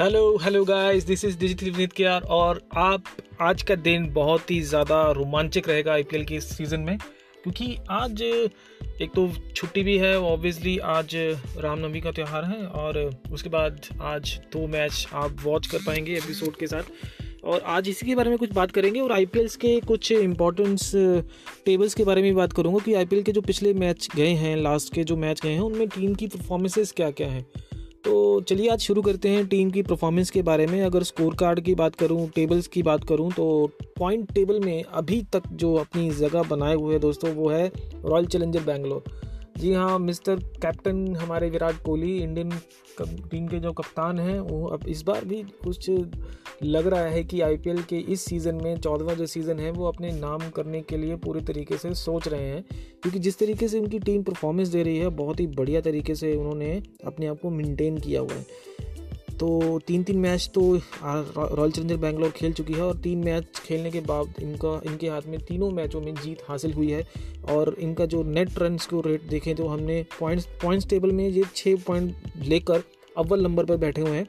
Hello hello guys this is digital Vineet K R और आप आज का दिन बहुत ही ज़्यादा रोमांचक रहेगा आईपीएल के सीज़न में, क्योंकि आज एक तो छुट्टी भी है ऑब्वियसली आज रामनवमी का त्यौहार है और उसके बाद आज दो मैच आप वॉच कर पाएँगे एपिसोड के साथ। और आज इसी के बारे में कुछ बात करेंगे और आई के कुछ इंपॉर्टेंस टेबल्स के बारे में बात करूँगा कि आईपीएल के जो पिछले मैच गए हैं लास्ट के जो मैच गए हैं, उनमें टीम की परफॉर्मेंसेस क्या क्या हैं। तो चलिए आज शुरू करते हैं टीम की परफॉर्मेंस के बारे में। अगर स्कोर कार्ड की बात करूँ टेबल्स की बात करूँ तो पॉइंट टेबल में अभी तक जो अपनी जगह बनाए हुए हैं दोस्तों, वो है रॉयल चैलेंजर बैंगलोर जी हाँ मिस्टर कैप्टन हमारे विराट कोहली, इंडियन टीम के जो कप्तान हैं, वो अब इस बार भी कुछ लग रहा है कि आईपीएल के इस सीज़न में, चौदहवा जो सीज़न है, वो अपने नाम करने के लिए पूरी तरीके से सोच रहे हैं। क्योंकि जिस तरीके से उनकी टीम परफॉर्मेंस दे रही है, बहुत ही बढ़िया तरीके से उन्होंने अपने आप को मेनटेन किया हुआ है। तो तीन तीन मैच तो रॉयल चैलेंजर बैंगलोर खेल चुकी है और तीन मैच खेलने के बाद इनका, इनके हाथ में तीनों मैचों में जीत हासिल हुई है। और इनका जो नेट रन को रेट देखें तो हमने पॉइंट्स पॉइंट्स टेबल में ये छः पॉइंट लेकर अव्वल नंबर पर बैठे हुए हैं।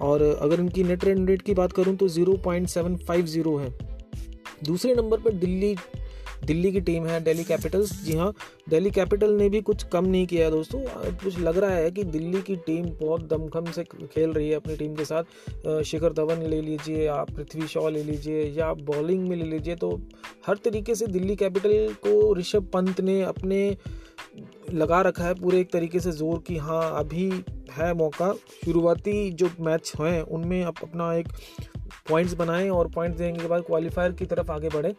और अगर इनकी नेट रन रेट की बात करूँ तो zero point seven five zero है। दूसरे नंबर पर दिल्ली दिल्ली की टीम है दिल्ली कैपिटल्स। जी हाँ दिल्ली कैपिटल ने भी कुछ कम नहीं किया दोस्तों। कुछ लग रहा है कि दिल्ली की टीम बहुत दमखम से खेल रही है अपनी टीम के साथ। शिखर धवन ले लीजिए, आप पृथ्वी शॉ ले लीजिए, या आप बॉलिंग में ले लीजिए तो हर तरीके से दिल्ली कैपिटल को ऋषभ पंत ने अपने लगा रखा है पूरे एक तरीके से ज़ोर कि हाँ अभी है मौका। शुरुआती जो मैच हैं, उनमें आप अपना एक पॉइंट्स बनाएँ और पॉइंट्स देने के बाद क्वालिफायर की तरफ़ आगे बढ़ें।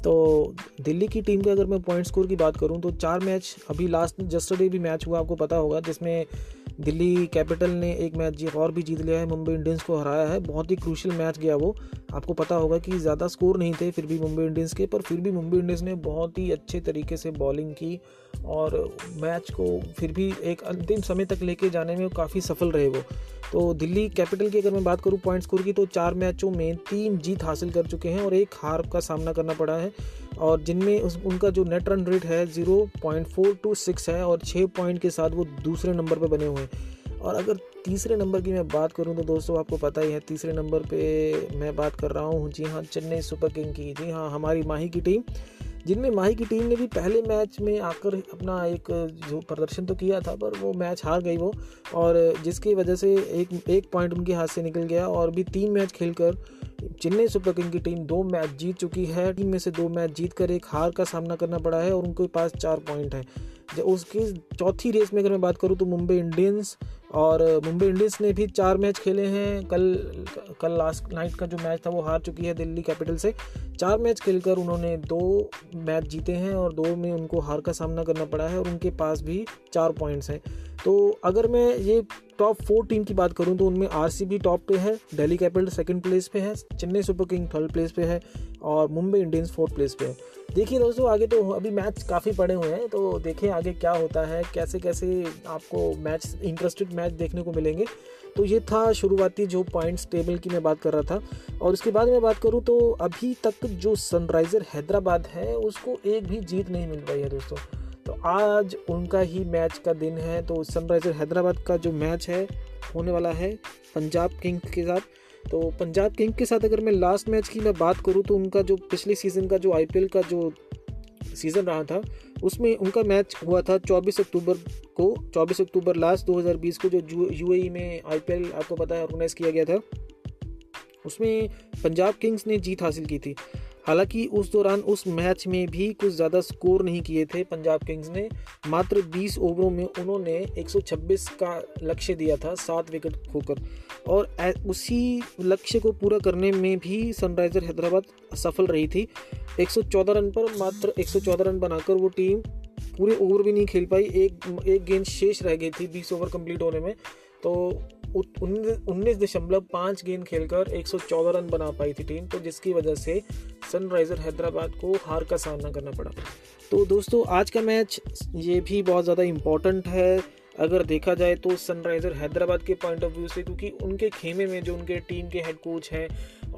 तो दिल्ली की टीम के अगर मैं पॉइंट स्कोर की बात करूँ तो चार मैच अभी लास्ट जस्टरडे भी मैच हुआ, आपको पता होगा, जिसमें दिल्ली कैपिटल ने एक मैच जी, और भी जीत लिया है, मुंबई इंडियंस को हराया है। बहुत ही क्रूशल मैच गया वो। आपको पता होगा कि ज़्यादा स्कोर नहीं थे फिर भी मुंबई इंडियंस के, पर फिर भी मुंबई इंडियंस ने बहुत ही अच्छे तरीके से बॉलिंग की। और मैच को फिर भी एक अंतिम समय तक लेके जाने में काफ़ी सफल रहे वो। तो दिल्ली कैपिटल की अगर मैं बात करूँ पॉइंट स्कोर की तो चार मैचों में तीन जीत हासिल कर चुके हैं और एक हार का सामना करना पड़ा है। और जिनमें उस, उनका जो नेट रन रेट है zero point four two six है और छः पॉइंट के साथ वो दूसरे नंबर पर बने हुए हैं। और अगर तीसरे नंबर की मैं बात करूँ तो दोस्तों आपको पता ही है, तीसरे नंबर पे मैं बात कर रहा हूँ। जी हाँ चेन्नई सुपर किंग की। जी हाँ हमारी माही की टीम। जिनमें माही की टीम ने भी पहले मैच में आकर अपना एक जो प्रदर्शन तो किया था, पर वो मैच हार गई वो। और जिसकी वजह से एक एक पॉइंट उनके हाथ से निकल गया और भी तीन मैच खेलकर चेन्नई सुपर किंग की टीम दो मैच जीत चुकी है। टीम में से दो मैच जीत कर एक हार का सामना करना पड़ा है और उनके पास चार पॉइंट है। जब उसकी चौथी रेस में अगर मैं बात करूँ तो मुंबई इंडियंस और मुंबई इंडियंस ने भी चार मैच खेले हैं। कल कल लास्ट नाइट का जो मैच था वो हार चुकी है दिल्ली कैपिटल से। चार मैच खेलकर उन्होंने दो मैच जीते हैं और दो में उनको हार का सामना करना पड़ा है और उनके पास भी चार पॉइंट्स हैं। तो अगर मैं ये टॉप फोर टीम की बात करूँ तो उनमें आरसीबी टॉप पे है, दिल्ली कैपिटल सेकंड प्लेस पे है, Chennai Super King third place पे है और मुंबई इंडियंस फोर्थ प्लेस पे है। देखिए दोस्तों, आगे तो अभी मैच काफ़ी पड़े हुए हैं तो देखें आगे क्या होता है कैसे कैसे आपको मैच इंटरेस्टेड मैच देखने को मिलेंगे। तो ये था शुरुआती जो पॉइंट्स टेबल की मैं बात कर रहा था। और उसके बाद मैं बात करूँ तो अभी तक जो सनराइज़र हैदराबाद है, उसको एक भी जीत नहीं मिल पाई है दोस्तों। तो आज उनका ही मैच का दिन है। तो सनराइज़र हैदराबाद का जो मैच है, होने वाला है पंजाब किंग्स के साथ। तो पंजाब किंग के साथ अगर मैं लास्ट मैच की मैं बात करूँ तो उनका जो पिछले सीज़न का, जो आईपीएल का जो सीज़न रहा था, उसमें उनका मैच हुआ था 24 अक्टूबर को। 24 अक्टूबर लास्ट 2020 को जो यूएई e में आईपीएल आपको पता है ऑर्गेनाइज किया गया था। उसमें पंजाब किंग्स ने जीत हासिल की थी। हालाँकि उस दौरान उस मैच में भी कुछ ज़्यादा स्कोर नहीं किए थे पंजाब किंग्स ने। मात्र 20 ओवरों में उन्होंने 126 का लक्ष्य दिया था, सात विकेट खोकर। और उसी लक्ष्य को पूरा करने में भी सनराइज़र हैदराबाद सफल रही थी। 114 रन पर मात्र 114 रन बनाकर वो टीम पूरे ओवर भी नहीं खेल पाई। एक एक गेंद शेष रह गई थी 20 ओवर कंप्लीट होने में। तो उन्नीस दशमलव पाँच गेंद खेलकर 114 रन बना पाई थी टीम तो जिसकी वजह से सनराइज़र हैदराबाद को हार का सामना करना पड़ा। तो दोस्तों, आज का मैच ये भी बहुत ज़्यादा इम्पोर्टेंट है। अगर देखा जाए तो सनराइज़र हैदराबाद के पॉइंट ऑफ़ व्यू से, क्योंकि उनके खेमे में जो उनके टीम के हेड कोच हैं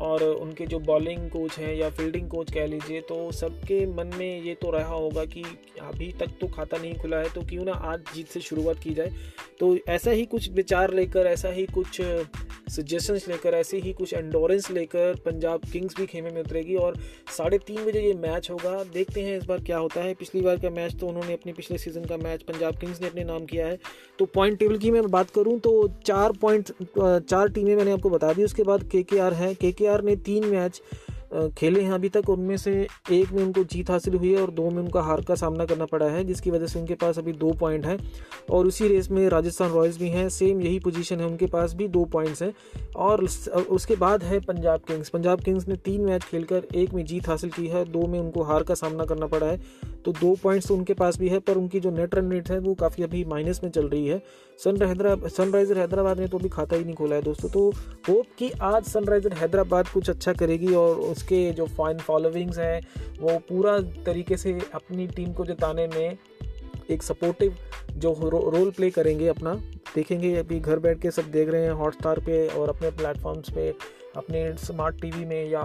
और उनके जो बॉलिंग कोच हैं या फील्डिंग कोच कह लीजिए तो सबके मन में ये तो रहा होगा कि अभी तक तो खाता नहीं खुला है तो क्यों ना आज जीत से शुरुआत की जाए। तो ऐसा ही कुछ विचार लेकर, ऐसा ही कुछ सजेशंस लेकर, ऐसे ही कुछ एंडोरेंस लेकर पंजाब किंग्स भी खेमे में उतरेगी और साढ़े तीन बजे ये मैच होगा। देखते हैं इस बार क्या होता है। पिछली बार का मैच तो उन्होंने अपने पिछले सीज़न का मैच पंजाब किंग्स ने अपने नाम किया है। तो पॉइंट टेबल की मैं बात करूँ तो चार पॉइंट चार टीमें मैंने आपको बता दी। उसके बाद के है। के ने तीन मैच खेले हैं अभी तक। उनमें से एक में उनको जीत हासिल हुई है और दो में उनका हार का सामना करना पड़ा है, जिसकी वजह से उनके पास अभी दो पॉइंट हैं। और उसी रेस में राजस्थान रॉयल्स भी हैं सेम यही पोजीशन है उनके पास भी, दो पॉइंट्स हैं। और उसके बाद है पंजाब किंग्स पंजाब किंग्स ने तीन मैच खेलकर एक में जीत हासिल की है, दो में उनको हार का सामना करना पड़ा है। तो दो पॉइंट्स तो उनके पास भी है, पर उनकी जो नेट रन रेट है, वो काफ़ी अभी माइनस में चल रही है। सन हैदराबाद सनराइज़र हैदराबाद ने तो अभी खाता ही नहीं खोला है दोस्तों। तो होप कि आज सनराइज़र हैदराबाद कुछ अच्छा करेगी और उसके जो फाइन फॉलोविंग्स हैं वो पूरा तरीके से अपनी टीम को जिताने में एक सपोर्टिव जो रो, रोल प्ले करेंगे अपना। देखेंगे अभी घर बैठ के सब देख रहे हैं हॉटस्टार पे और अपने प्लेटफॉर्म्स पे अपने स्मार्ट टीवी में या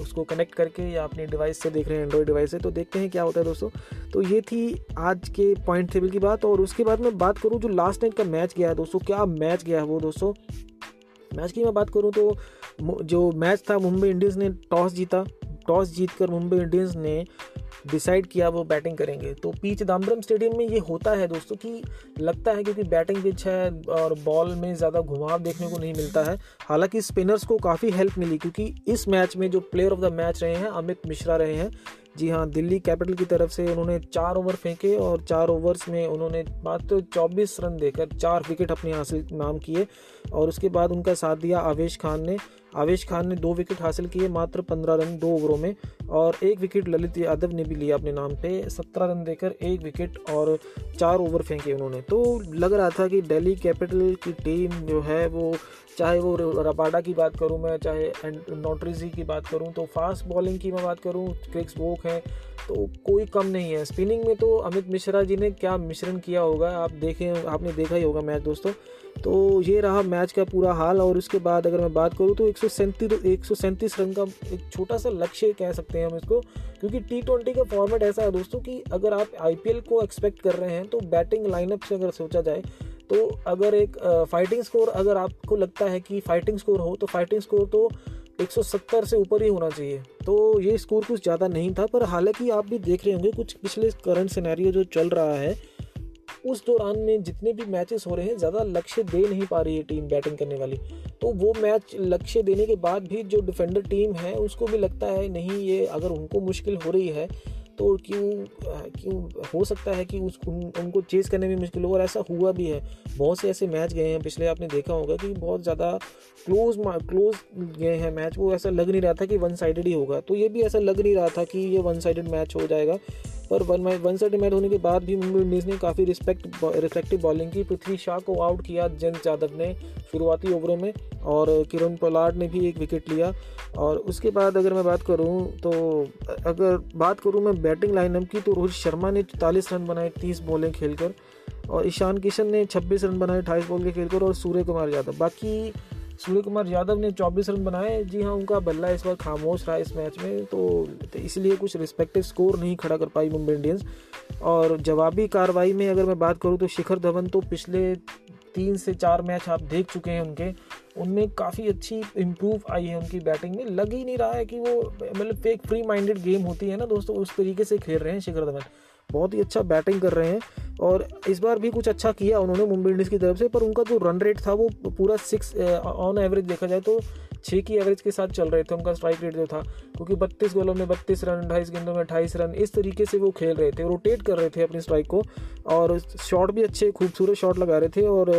उसको कनेक्ट करके या अपने डिवाइस से देख रहे हैं एंड्रॉयड डिवाइस से तो देखते हैं क्या होता है दोस्तों। तो ये थी आज के पॉइंट टेबल की बात और उसके बाद मैं बात करूँ जो लास्ट नाइट का मैच गया है दोस्तों। क्या मैच गया है वो दोस्तों? मैच की मैं बात करूँ तो जो मैच था मुंबई इंडियंस ने टॉस जीता, टॉस जीतकर मुंबई इंडियंस ने डिसाइड किया वो बैटिंग करेंगे। तो पीच दाम्बरम स्टेडियम में ये होता है दोस्तों कि लगता है क्योंकि बैटिंग पिच है और बॉल में ज़्यादा घुमाव देखने को नहीं मिलता है। हालाँकि स्पिनर्स को काफ़ी हेल्प मिली क्योंकि इस मैच में जो प्लेयर ऑफ़ द मैच रहे हैं, अमित मिश्रा रहे हैं जी हाँ दिल्ली कैपिटल की तरफ़ से उन्होंने चार ओवर फेंके और चार ओवर्स में उन्होंने मात्र चौबीस रन देकर चार विकेट अपने हासिल, नाम किए और उसके बाद उनका साथ दिया आवेश खान ने। आवेश खान ने दो विकेट हासिल किए, मात्र पंद्रह रन दो ओवरों में और एक विकेट ललित यादव ने भी लिया अपने नाम पे, सत्रह रन देकर एक विकेट और चार ओवर फेंके उन्होंने। तो लग रहा था कि दिल्ली कैपिटल की टीम जो है वो, चाहे वो रबाडा की बात करूँ मैं, चाहे नोटरीजी की बात करूँ तो फास्ट बॉलिंग की मैं बात करूँ, क्रिक्स वोक है तो कोई कम नहीं है। स्पिनिंग में तो अमित मिश्रा जी ने क्या मिश्रण किया होगा? आप देखें, आपने देखा ही होगा मैच, दोस्तों। तो ये रहा मैच का पूरा हाल और उसके बाद अगर मैं बात करूँ तो एक सौ रन का एक छोटा सा लक्ष्य कह सकते हैं हम इसको, क्योंकि टी ट्वेंटी का फॉर्मेट ऐसा है दोस्तों कि अगर आप आईपीएल को एक्सपेक्ट कर रहे हैं तो बैटिंग लाइनअप से अगर सोचा जाए तो अगर एक फाइटिंग स्कोर अगर आपको लगता है कि फाइटिंग स्कोर हो तो फाइटिंग स्कोर तो 170 से ऊपर ही होना चाहिए। तो ये स्कोर कुछ ज़्यादा नहीं था, पर हालाँकि आप भी देख रहे होंगे, कुछ पिछले करंट सिनेरियो जो चल रहा है, उस दौरान में जितने भी मैचेस हो रहे हैं, ज़्यादा लक्ष्य दे नहीं पा रही है टीम बैटिंग करने वाली। तो वो मैच लक्ष्य देने के बाद भी जो डिफेंडर टीम है, उसको भी लगता है, नहीं, ये अगर उनको मुश्किल हो रही है तो क्यों क्यों हो सकता है कि उस उन, उनको चेज़ करने में मुश्किल हो? और ऐसा हुआ भी है। बहुत से ऐसे मैच गए हैं पिछले आपने देखा होगा कि बहुत ज़्यादा क्लोज क्लोज गए हैं मैच वो ऐसा लग नहीं रहा था कि वन साइडेड ही होगा। तो ये भी ऐसा लग नहीं रहा था कि ये वन साइडेड मैच हो जाएगा। पर वन वन साइड मैच होने के बाद भी मुंबई इंडियंस ने काफ़ी रिस्पेक्ट रिफ्लेक्टिव बॉलिंग की। पृथ्वी शाह को आउट किया जयंत यादव ने शुरुआती ओवरों में और किरण पोलार्ड ने भी एक विकेट लिया। और उसके बाद अगर मैं बात करूँ तो अगर बात करूँ मैं बैटिंग लाइनअप की तो रोहित शर्मा ने चालीस रन बनाए, तीस बॉलें खेलकर और ईशान किशन ने छब्बीस रन बनाए अठाईस बॉल के खेलकर और सूर्य कुमार यादव। बाकी सूर्य कुमार यादव ने 24 रन बनाए। जी हाँ उनका बल्ला इस बार खामोश रहा इस मैच में तो, इसलिए कुछ रिस्पेक्टिव स्कोर नहीं खड़ा कर पाई मुंबई इंडियंस। और जवाबी कार्रवाई में अगर मैं बात करूँ तो शिखर धवन तो पिछले तीन से चार मैच आप देख चुके हैं उनके। उनमें काफ़ी अच्छी इम्प्रूव आई है उनकी बैटिंग में। लग ही नहीं रहा है कि वो मतलब एक फ्री माइंडेड गेम होती है ना दोस्तों उस तरीके से खेल रहे हैं शिखर धवन। बहुत ही अच्छा बैटिंग कर रहे हैं और इस बार भी कुछ अच्छा किया उन्होंने मुंबई इंडियंस की तरफ़ से पर उनका जो रन रेट था वो पूरा सिक्स ऑन एवरेज देखा जाए तो छः की एवरेज के साथ चल रहे थे उनका स्ट्राइक रेट जो था क्योंकि बत्तीस गोलों में बत्तीस रन अट्ठाईस गेंदों में अट्ठाईस रन इस तरीके से वो खेल रहे थे रोटेट कर रहे थे अपनी स्ट्राइक को और शॉट भी अच्छे खूबसूरत शॉट लगा रहे थे और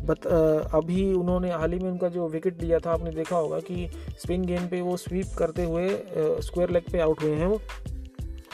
बत, अभी उन्होंने हाल ही में उनका जो विकेट लिया था आपने देखा होगा कि स्पिन गेंद पे वो स्वीप करते हुए स्क्वायर लेग पे आउट हुए हैं वो।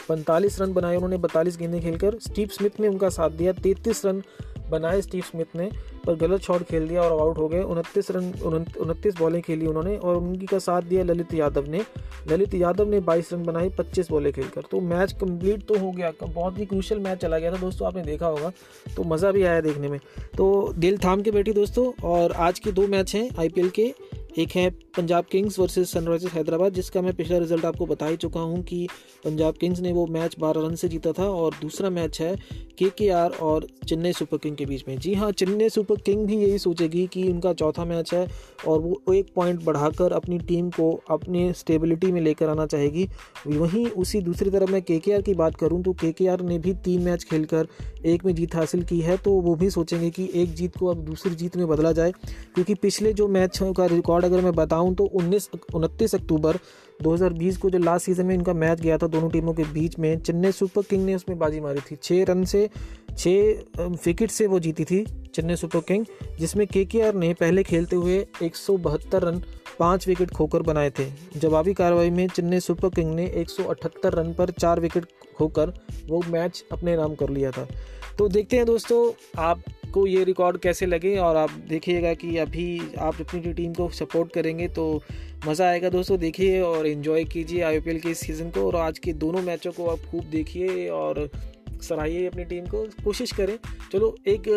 पैंतालीस रन बनाए, उन्होंने बतालीस गेंदें खेलकर। स्टीव स्मिथ ने उनका साथ दिया, तैंतीस रन बनाए स्टीव स्मिथ ने, पर गलत शॉट खेल दिया और आउट हो गए। उनतीस रन उनतीस बॉलें खेली उन्होंने और उनकी का साथ दिया ललित यादव ने। ललित यादव ने 22 रन बनाए 25 बॉलें खेलकर। तो मैच कंप्लीट तो हो गया, बहुत ही क्रूशल मैच चला गया था दोस्तों, आपने देखा होगा तो मज़ा भी आया देखने में। तो दिल थाम के बैठी दोस्तों, और आज के दो मैच हैं आईपीएल के। एक है Punjab Kings versus Sunrisers Hyderabad, जिसका मैं पिछला रिज़ल्ट आपको बता ही चुका हूँ कि पंजाब किंग्स ने वो मैच बारह रन से जीता था और दूसरा मैच है के के आर और चेन्नई सुपर किंग के बीच में। जी हाँ चेन्नई सुपर किंग भी यही सोचेगी कि उनका चौथा मैच है और वो एक पॉइंट बढ़ाकर अपनी टीम को अपने स्टेबिलिटी में लेकर आना चाहेगी। वहीं उसी दूसरी तरफ़ मैं के के आर की बात करूँ तो के के आर ने भी तीन मैच खेलकर एक में जीत हासिल की है तो वो भी सोचेंगे कि एक जीत को अब दूसरी जीत में बदला जाए, क्योंकि पिछले जो मैच का रिकॉर्ड अगर मैं बताऊँ तो उन्नीस, उनतीस अक्टूबर 2020 को जो लास्ट सीज़न में इनका मैच गया था, दोनों टीमों के बीच में, चेन्नई सुपर किंग ने उसमें बाजी मारी थी। छः रन से छः विकेट से वो जीती थी चेन्नई सुपर किंग, जिसमें के ने पहले खेलते हुए एक सौ बहत्तर रन, पाँच विकेट खोकर बनाए थे। जवाबी कार्रवाई में चेन्नई सुपर किंग ने 178 रन पर चार विकेट खोकर वो मैच अपने नाम कर लिया था। तो देखते हैं दोस्तों, आपको ये रिकॉर्ड कैसे लगे और आप देखिएगा कि अभी आप अपनी टीम को सपोर्ट करेंगे तो मज़ा आएगा दोस्तों, देखिए और इन्जॉय कीजिए आईपीएल के सीज़न को और आज के दोनों मैचों को आप खूब देखिए और सराहिए अपनी टीम को, कोशिश करें। चलो, एक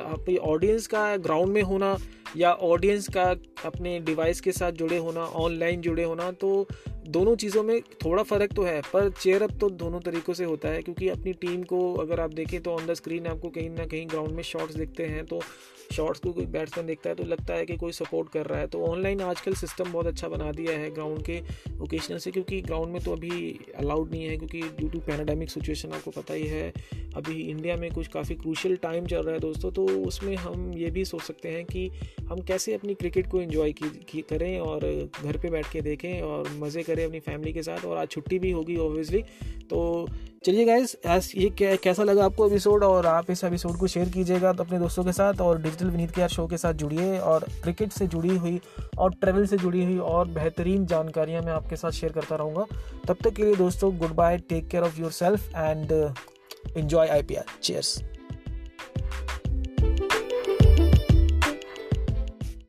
आपकी ऑडियंस का ग्राउंड में होना या ऑडियंस का अपने डिवाइस के साथ जुड़े होना ऑनलाइन जुड़े होना तो दोनों चीज़ों में थोड़ा फ़र्क तो है, पर चेयरअप तो दोनों तरीक़ों से होता है, क्योंकि अपनी टीम को अगर आप देखें तो ऑन द स्क्रीन आपको कहीं ना कहीं ग्राउंड में शॉट्स दिखते हैं तो शॉट्स को कोई बैट्समैन देखता है तो लगता है कि कोई सपोर्ट कर रहा है। तो ऑनलाइन आजकल सिस्टम बहुत अच्छा बना दिया है ग्राउंड के ओकेजनल से क्योंकि ग्राउंड में तो अभी अलाउड नहीं है क्योंकि ड्यू टू पैनाडेमिक सिचुएशन आपको पता ही है। अभी इंडिया में कुछ काफ़ी क्रूशल टाइम चल रहा है दोस्तों तो उसमें हम ये भी सोच सकते हैं कि हम कैसे अपनी क्रिकेट को इन्जॉय करें और घर पर बैठ के देखें और मज़े करें अपनी फैमिली के साथ और आज छुट्टी भी होगी ऑब्वियसली तो चलिए गाइज़ ये कैसा लगा आपको एपिसोड और आप इस एपिसोड को शेयर कीजिएगा तो अपने दोस्तों के साथ और डिजिटल विनीत के शो के साथ जुड़िए और क्रिकेट से जुड़ी हुई और ट्रेवल से जुड़ी हुई और बेहतरीन जानकारियाँ मैं आपके साथ शेयर करता रहूँगा। तब तक के लिए दोस्तों goodbye take care of yourself and enjoy I P L cheers